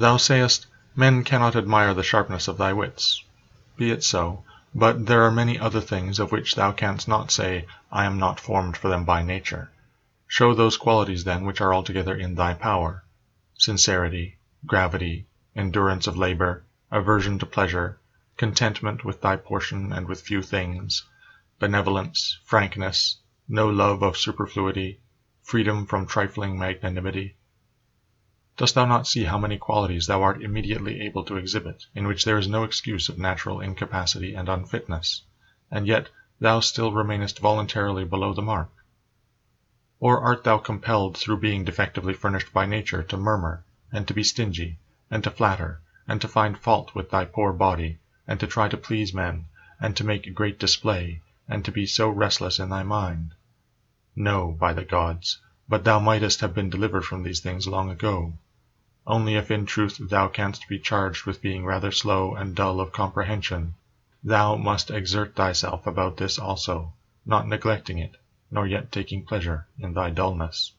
Thou sayest, men cannot admire the sharpness of thy wits. Be it so, but there are many other things of which thou canst not say, I am not formed for them by nature. Show those qualities then which are altogether in thy power sincerity, gravity, endurance of labor, aversion to pleasure, contentment with thy portion and with few things, benevolence, frankness, no love of superfluity, freedom from trifling magnanimity. Dost thou not see how many qualities thou art immediately able to exhibit, in which there is no excuse of natural incapacity and unfitness, and yet thou still remainest voluntarily below the mark? Or art thou compelled through being defectively furnished by nature to murmur, and to be stingy, and to flatter, and to find fault with thy poor body, and to try to please men, and to make great display, and to be so restless in thy mind? No, by the gods, but thou mightest have been delivered from these things long ago. Only if in truth thou canst be charged with being rather slow and dull of comprehension, thou must exert thyself about this also, not neglecting it, nor yet taking pleasure in thy dullness.